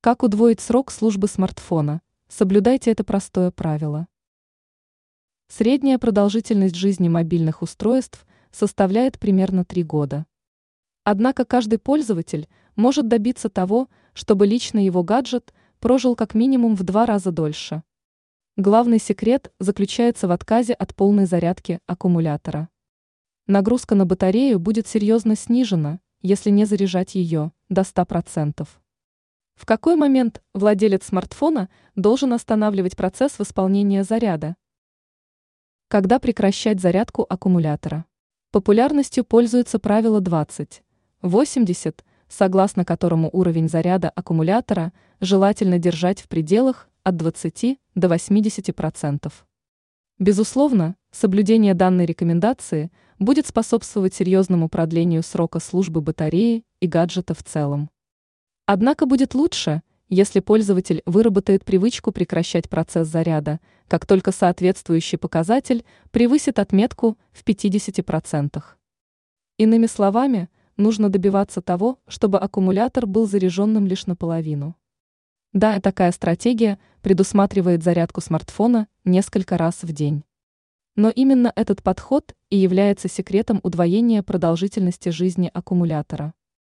Как удвоить срок службы смартфона? Соблюдайте это простое правило. Средняя продолжительность жизни мобильных устройств составляет примерно 3 года. Однако каждый пользователь может добиться того, чтобы лично его гаджет прожил как минимум в два раза дольше. Главный секрет заключается в отказе от полной зарядки аккумулятора. Нагрузка на батарею будет серьезно снижена, если не заряжать ее до 100%. В какой момент владелец смартфона должен останавливать процесс восполнения заряда? Когда прекращать зарядку аккумулятора? Популярностью пользуется правило 20. 80, согласно которому уровень заряда аккумулятора желательно держать в пределах от 20 до 80%. Безусловно, соблюдение данной рекомендации будет способствовать серьезному продлению срока службы батареи и гаджета в целом. Однако будет лучше, если пользователь выработает привычку прекращать процесс заряда, как только соответствующий показатель превысит отметку в 50%. Иными словами, нужно добиваться того, чтобы аккумулятор был заряженным лишь наполовину. Да, такая стратегия предусматривает зарядку смартфона несколько раз в день. Но именно этот подход и является секретом удвоения продолжительности жизни аккумулятора.